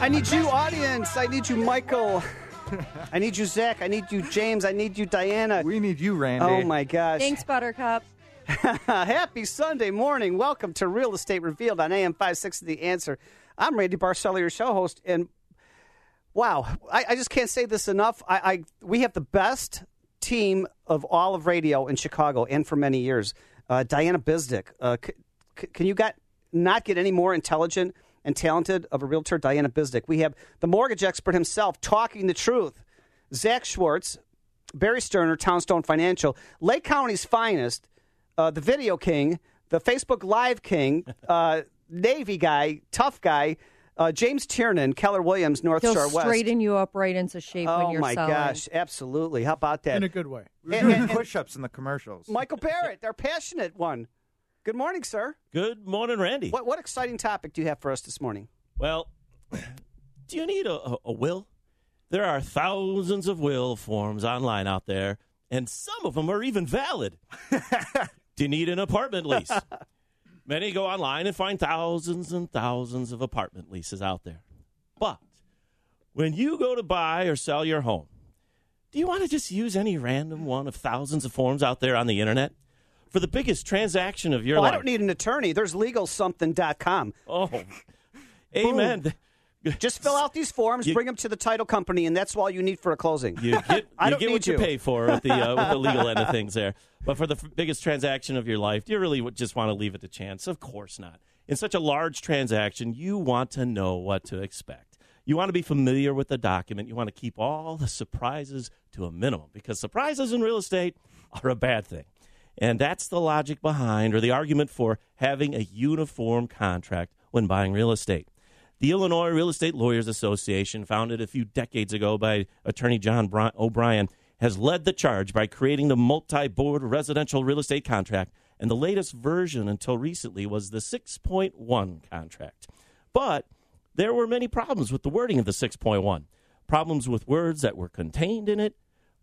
I need you, audience. I need you, Michael. I need you, Zach. I need you, James. I need you, Diana. We need you, Randy. Oh, my gosh. Thanks, Buttercup. Happy Sunday morning. Welcome to Real Estate Revealed on AM 560 The Answer. I'm Randy Barcella, your show host. And wow, I, I just can't say this enough. I, I We have the best team of all of radio in Chicago and for many years. Uh, Diana Bizdick. Uh, c- c- can you got, not get any more intelligent and talented of a realtor, Diana Bizdick? We have the mortgage expert himself talking the truth. Zach Schwartz, Barry Sturner, Townstone Financial, Lake County's finest, uh, the video king, the Facebook Live king, uh, Navy guy, tough guy, uh, James Tiernan, Keller Williams, North He'll Star West. straighten you up right into shape when Oh you're my selling. gosh, absolutely! How about that? In a good way. We were And- doing and- and push-ups in the commercials. Michael Barrett, our passionate one. Good morning, sir. Good morning, Randy. What what exciting topic do you have for us this morning? Well, do you need a, a, a will? There are thousands of will forms online out there, and some of them are even valid. do you need an apartment lease? Many go online and find thousands and thousands of apartment leases out there. But when you go to buy or sell your home, do you want to just use any random one of thousands of forms out there on the internet? For the biggest transaction of your Well, I don't need an attorney. There's legalsomething.com. Oh, amen. Just fill out these forms, bring them to the title company, and that's all you need for a closing. You get, I you don't get what you you. pay for with the, uh, with the legal end of things there. But for the f- biggest transaction of your life, do you really just want to leave it to chance? Of course not. In such a large transaction, you want to know what to expect. You want to be familiar with the document. You want to keep all the surprises to a minimum because surprises in real estate are a bad thing. And that's the logic behind or the argument for having a uniform contract when buying real estate. The Illinois Real Estate Lawyers Association, founded a few decades ago by attorney John O'Brien, has led the charge by creating the multi board residential real estate contract. And the latest version until recently was the 6.1 contract. But there were many problems with the wording of the 6.1 problems with words that were contained in it,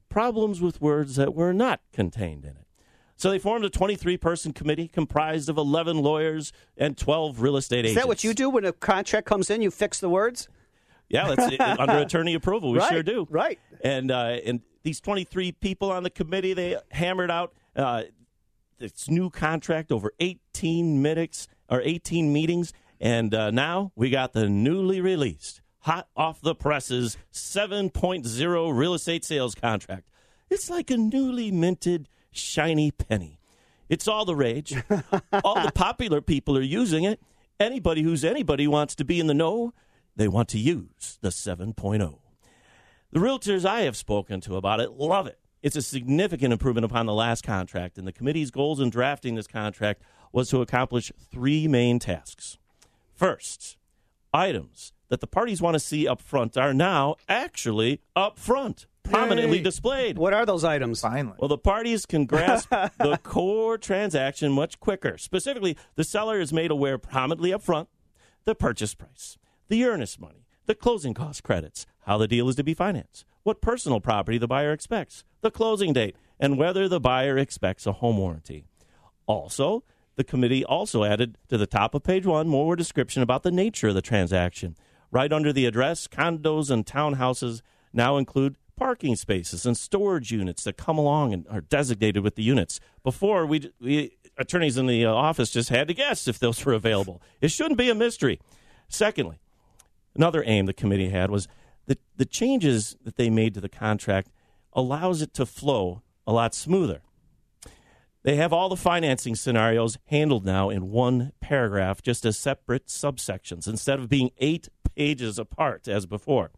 problems with words that were not contained in it. So they formed a 23 person committee comprised of 11 lawyers and 12 real estate agents. Is that what you do when a contract comes in? You fix the words? Yeah, that's under attorney approval. We Right, sure do. Right. And uh, and these 23 people on the committee, they hammered out uh, this new contract over 18 minutes or 18 meetings, and uh, now we got the newly released, hot off the presses 7.0 real estate sales contract. It's like a newly minted shiny penny. It's all the rage. all the popular people are using it. Anybody who's anybody wants to be in the know, they want to use the 7.0. The realtors I have spoken to about it love it. It's a significant improvement upon the last contract, and the committee's goals in drafting this contract was to accomplish three main tasks. First, items that the parties want to see up front are now actually up front, prominently Yay. displayed. What are those items? Finally. Well, the parties can grasp the core transaction much quicker. Specifically, the seller is made aware prominently up front the purchase price, the earnest money, the closing cost credits, how the deal is to be financed, what personal property the buyer expects, the closing date, and whether the buyer expects a home warranty. Also, the committee also added to the top of page one more description about the nature of the transaction. Right under the address, condos and townhouses now include parking spaces and storage units that come along and are designated with the units. Before, we, we attorneys in the uh, office just had to guess if those were available. It shouldn't be a mystery. Secondly, another aim the committee had was that the changes that they made to the contract allows it to flow a lot smoother. They have all the financing scenarios handled now in one paragraph, just as separate subsections, instead of being eight pages apart as before.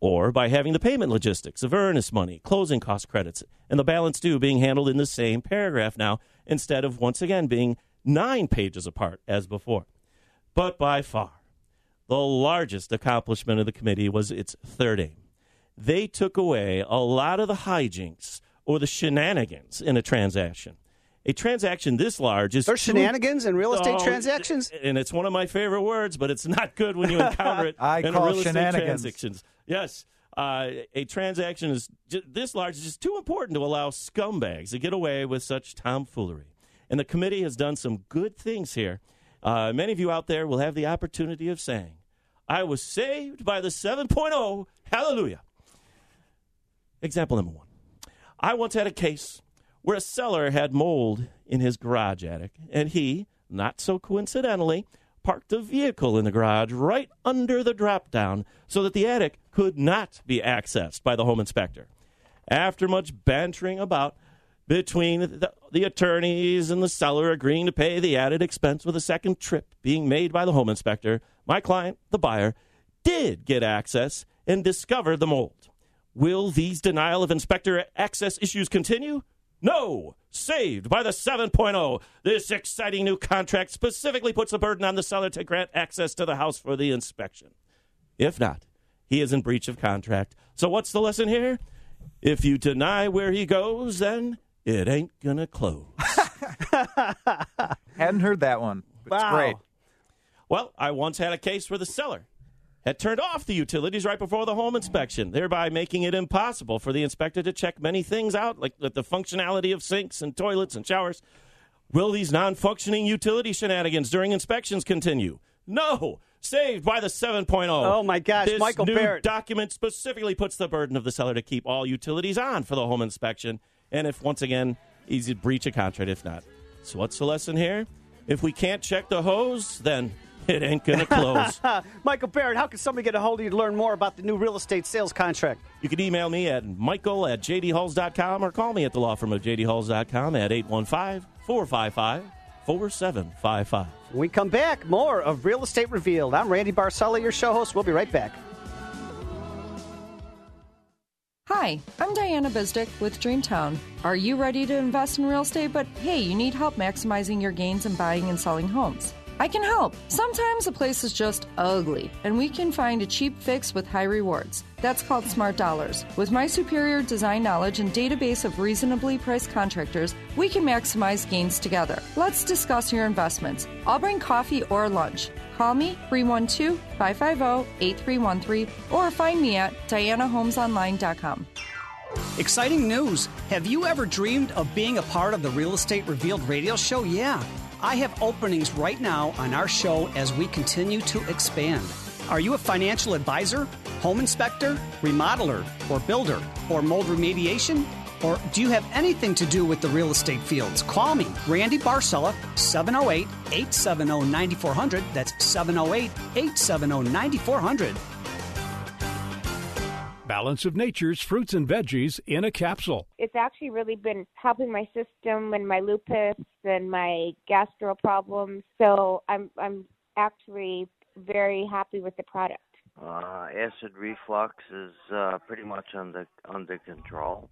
Or by having the payment logistics of earnest money, closing cost credits, and the balance due being handled in the same paragraph now instead of once again being nine pages apart as before. But by far, the largest accomplishment of the committee was its third aim. They took away a lot of the hijinks or the shenanigans in a transaction. A transaction this large is There's shenanigans in real estate Oh, transactions? and it's one of my favorite words, but it's not good when you encounter it I in call real estate transactions. Yes, uh, a transaction is ju- this large is just too important to allow scumbags to get away with such tomfoolery. And the committee has done some good things here. Uh, many of you out there will have the opportunity of saying, "I was saved by the 7.0. Hallelujah." Example number one. I once had a case where a seller had mold in his garage attic, and he, not so coincidentally, parked a vehicle in the garage right under the drop down so that the attic could not be accessed by the home inspector. After much bantering about between the, the attorneys and the seller agreeing to pay the added expense with a second trip being made by the home inspector, my client, the buyer, did get access and discover the mold. Will these denial of inspector access issues continue? No! Saved by the 7.0. This exciting new contract specifically puts the burden on the seller to grant access to the house for the inspection. If not, he is in breach of contract. So, what's the lesson here? If you deny where he goes, then it ain't gonna close. Hadn't heard that one. It's Wow. great. Well, I once had a case where the seller had turned off the utilities right before the home inspection, thereby making it impossible for the inspector to check many things out, like the the functionality of sinks and toilets and showers. Will these non functioning utility shenanigans during inspections continue? No! Saved by the 7.0. Oh, my gosh, This Michael new Barrett. document specifically puts the burden of the seller to keep all utilities on for the home inspection. And if, once again, in breach of contract, if not. So, what's the lesson here? If we can't check the hose, then it ain't going to close. Michael Barrett, how can somebody get a hold of you to learn more about the new real estate sales contract? You can email me at michael at jdhalls.com or call me at the law firm of jdhalls.com at 815 455 4755. When we come back, more of Real Estate Revealed. I'm Randy Barcella, your show host. We'll be right back. Hi, I'm Diana Bizdick with Dreamtown. Are you ready to invest in real estate, but hey, you need help maximizing your gains in buying and selling homes? I can help. Sometimes a place is just ugly, and we can find a cheap fix with high rewards. That's called Smart Dollars. With my superior design knowledge and database of reasonably priced contractors, we can maximize gains together. Let's discuss your investments. I'll bring coffee or lunch. Call me 312 550 8313 or find me at dianahomesonline.com. Exciting news! Have you ever dreamed of being a part of the Real Estate Revealed radio show? Yeah. I have openings right now on our show as we continue to expand. Are you a financial advisor, home inspector, remodeler, or builder, or mold remediation? Or do you have anything to do with the real estate fields? Call me, Randy Barcella, 708 870 9400. That's 708 870 9400. Balance of Nature's fruits and veggies in a capsule. it's actually really been helping my system and my lupus and my gastro problems. So I'm I'm actually very happy with the product. Uh, acid reflux is uh, pretty much under under control.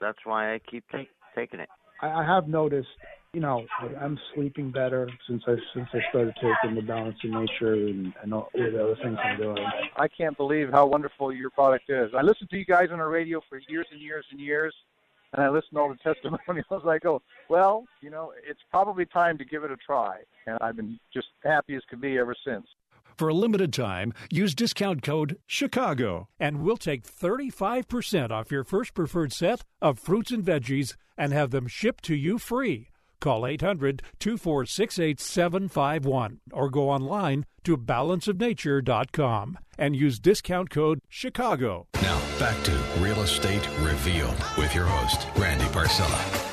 That's why I keep take, taking it. I, I have noticed, you know, I- I'm sleeping better since I since I started taking the balance of nature and, and all the other things I'm doing. I can't believe how wonderful your product is. I listened to you guys on the radio for years and years and years, and I listened to all the testimonials. I go, oh, well, you know, it's probably time to give it a try, and I've been just happy as can be ever since. For a limited time, use discount code CHICAGO and we'll take 35% off your first preferred set of fruits and veggies and have them shipped to you free. Call 800 246 8751 or go online to balanceofnature.com and use discount code CHICAGO. Now, back to Real Estate Revealed with your host, Randy Barcella.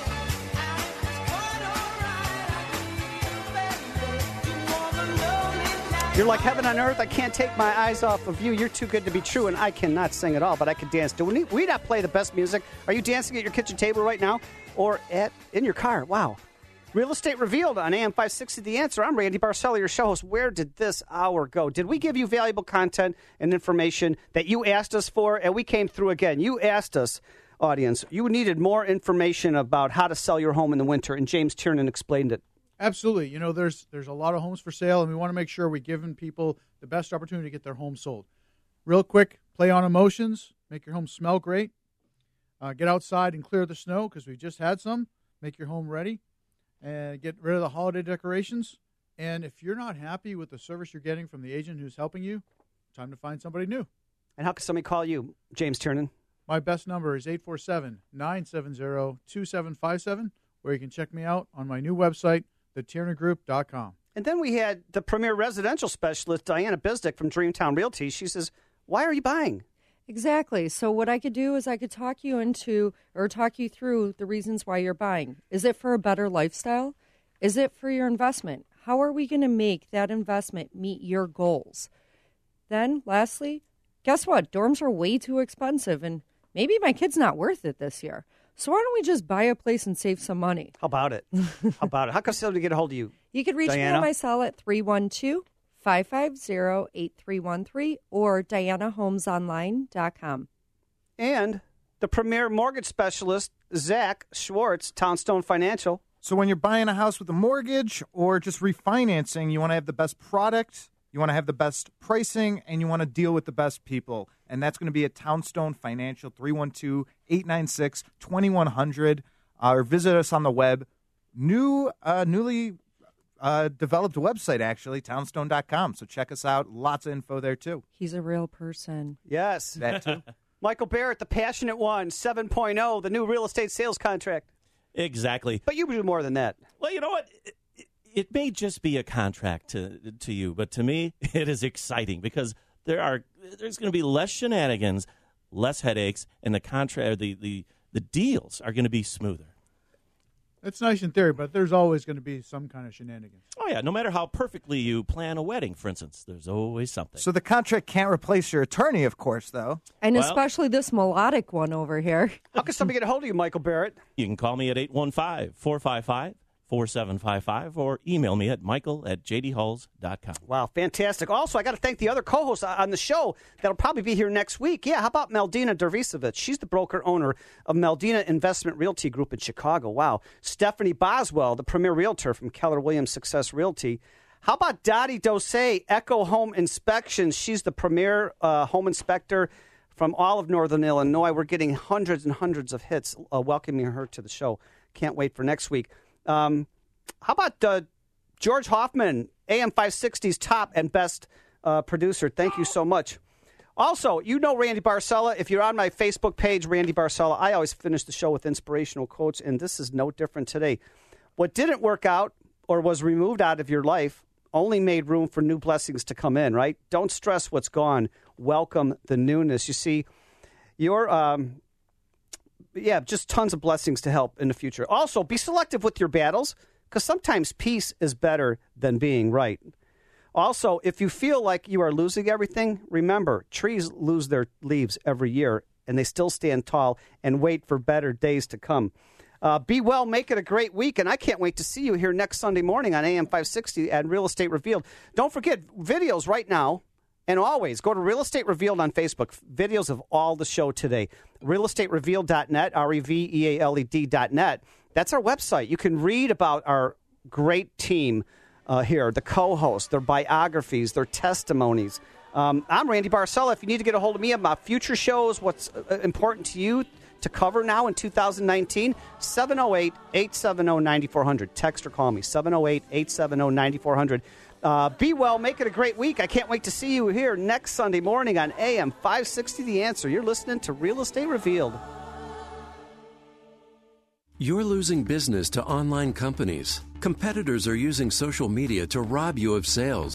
You're like heaven on earth. I can't take my eyes off of you. You're too good to be true, and I cannot sing at all, but I can dance. Do we, we not play the best music? Are you dancing at your kitchen table right now, or at in your car? Wow, Real Estate Revealed on AM 560 The Answer. I'm Randy Barcella, your show host. Where did this hour go? Did we give you valuable content and information that you asked us for? And we came through again. You asked us, audience, you needed more information about how to sell your home in the winter, and James Tiernan explained it. Absolutely. You know, there's there's a lot of homes for sale, and we want to make sure we're giving people the best opportunity to get their home sold. Real quick, play on emotions, make your home smell great. Uh, get outside and clear the snow because we just had some. Make your home ready and get rid of the holiday decorations. And if you're not happy with the service you're getting from the agent who's helping you, time to find somebody new. And how can somebody call you, James Tiernan? My best number is 847 970 2757, or you can check me out on my new website, thetiernangroup.com. And then we had the premier residential specialist, Diana Bizdick from Dreamtown Realty. She says, Why are you buying? Exactly. So what I could do is I could talk you into or talk you through the reasons why you're buying. Is it for a better lifestyle? Is it for your investment? How are we going to make that investment meet your goals? Then, lastly, guess what? Dorms are way too expensive and maybe my kid's not worth it this year. So why don't we just buy a place and save some money? How about it? How about it? How can somebody get a hold of you? You could reach Diana? me on my cell at 312 550 8313 or dianahomesonline.com. And the premier mortgage specialist, Zach Schwartz, Townstone Financial. So when you're buying a house with a mortgage or just refinancing, you want to have the best product, you want to have the best pricing, and you want to deal with the best people. And that's going to be at Townstone Financial, 312 896 2100. Or visit us on the web. New, uh, newly uh, developed website, actually, townstone.com. So check us out. Lots of info there, too. He's a real person. Yes. That too. Michael Barrett, the passionate one, 7.0, the new real estate sales contract. Exactly. But you do more than that. Well, you know what? It, it- it may just be a contract to to you, but to me, it is exciting because there are there's going to be less shenanigans, less headaches, and the contract the the the deals are going to be smoother. It's nice in theory, but there's always going to be some kind of shenanigans. Oh yeah, no matter how perfectly you plan a wedding, for instance, there's always something. So the contract can't replace your attorney, of course, though. And Well- especially this melodic one over here. How can somebody get a hold of you, Michael Barrett? You can call me at 815-455-4755 or email me at michael at jdhalls.com. Wow, fantastic. Also, I got to thank the other co hosts on the show that'll probably be here next week. Yeah, how about Meldina Dervisovich? She's the broker owner of Meldina Investment Realty Group in Chicago. Wow. Stephanie Boswell, the premier realtor from Keller Williams Success Realty. How about Dottie Dose, Echo Home Inspections? She's the premier uh, home inspector from all of Northern Illinois. We're getting hundreds and hundreds of hits uh, welcoming her to the show. Can't wait for next week. Um, how about uh, George Hoffman, AM 560's top and best uh, producer? Thank you so much. Also, you know Randy Barcella. If you're on my Facebook page, Randy Barcella, I always finish the show with inspirational quotes, and this is no different today. What didn't work out or was removed out of your life only made room for new blessings to come in, right? Don't stress what's gone. Welcome the newness. You see, your um, yeah, just tons of blessings to help in the future. Also, be selective with your battles because sometimes peace is better than being right. Also, if you feel like you are losing everything, remember trees lose their leaves every year and they still stand tall and wait for better days to come. Uh, be well, make it a great week, and I can't wait to see you here next Sunday morning on AM 560 at Real Estate Revealed. Don't forget videos right now and always go to Real Estate Revealed on Facebook. Videos of all the show today. RealEstateRevealed.net, R E V E A L E D.net. That's our website. You can read about our great team uh, here, the co hosts, their biographies, their testimonies. Um, I'm Randy Barcella. If you need to get a hold of me about future shows, what's uh, important to you to cover now in 2019, 708 870 9400. Text or call me, 708 870 9400. Uh, be well, make it a great week. I can't wait to see you here next Sunday morning on AM 560 The Answer. You're listening to Real Estate Revealed. You're losing business to online companies. Competitors are using social media to rob you of sales.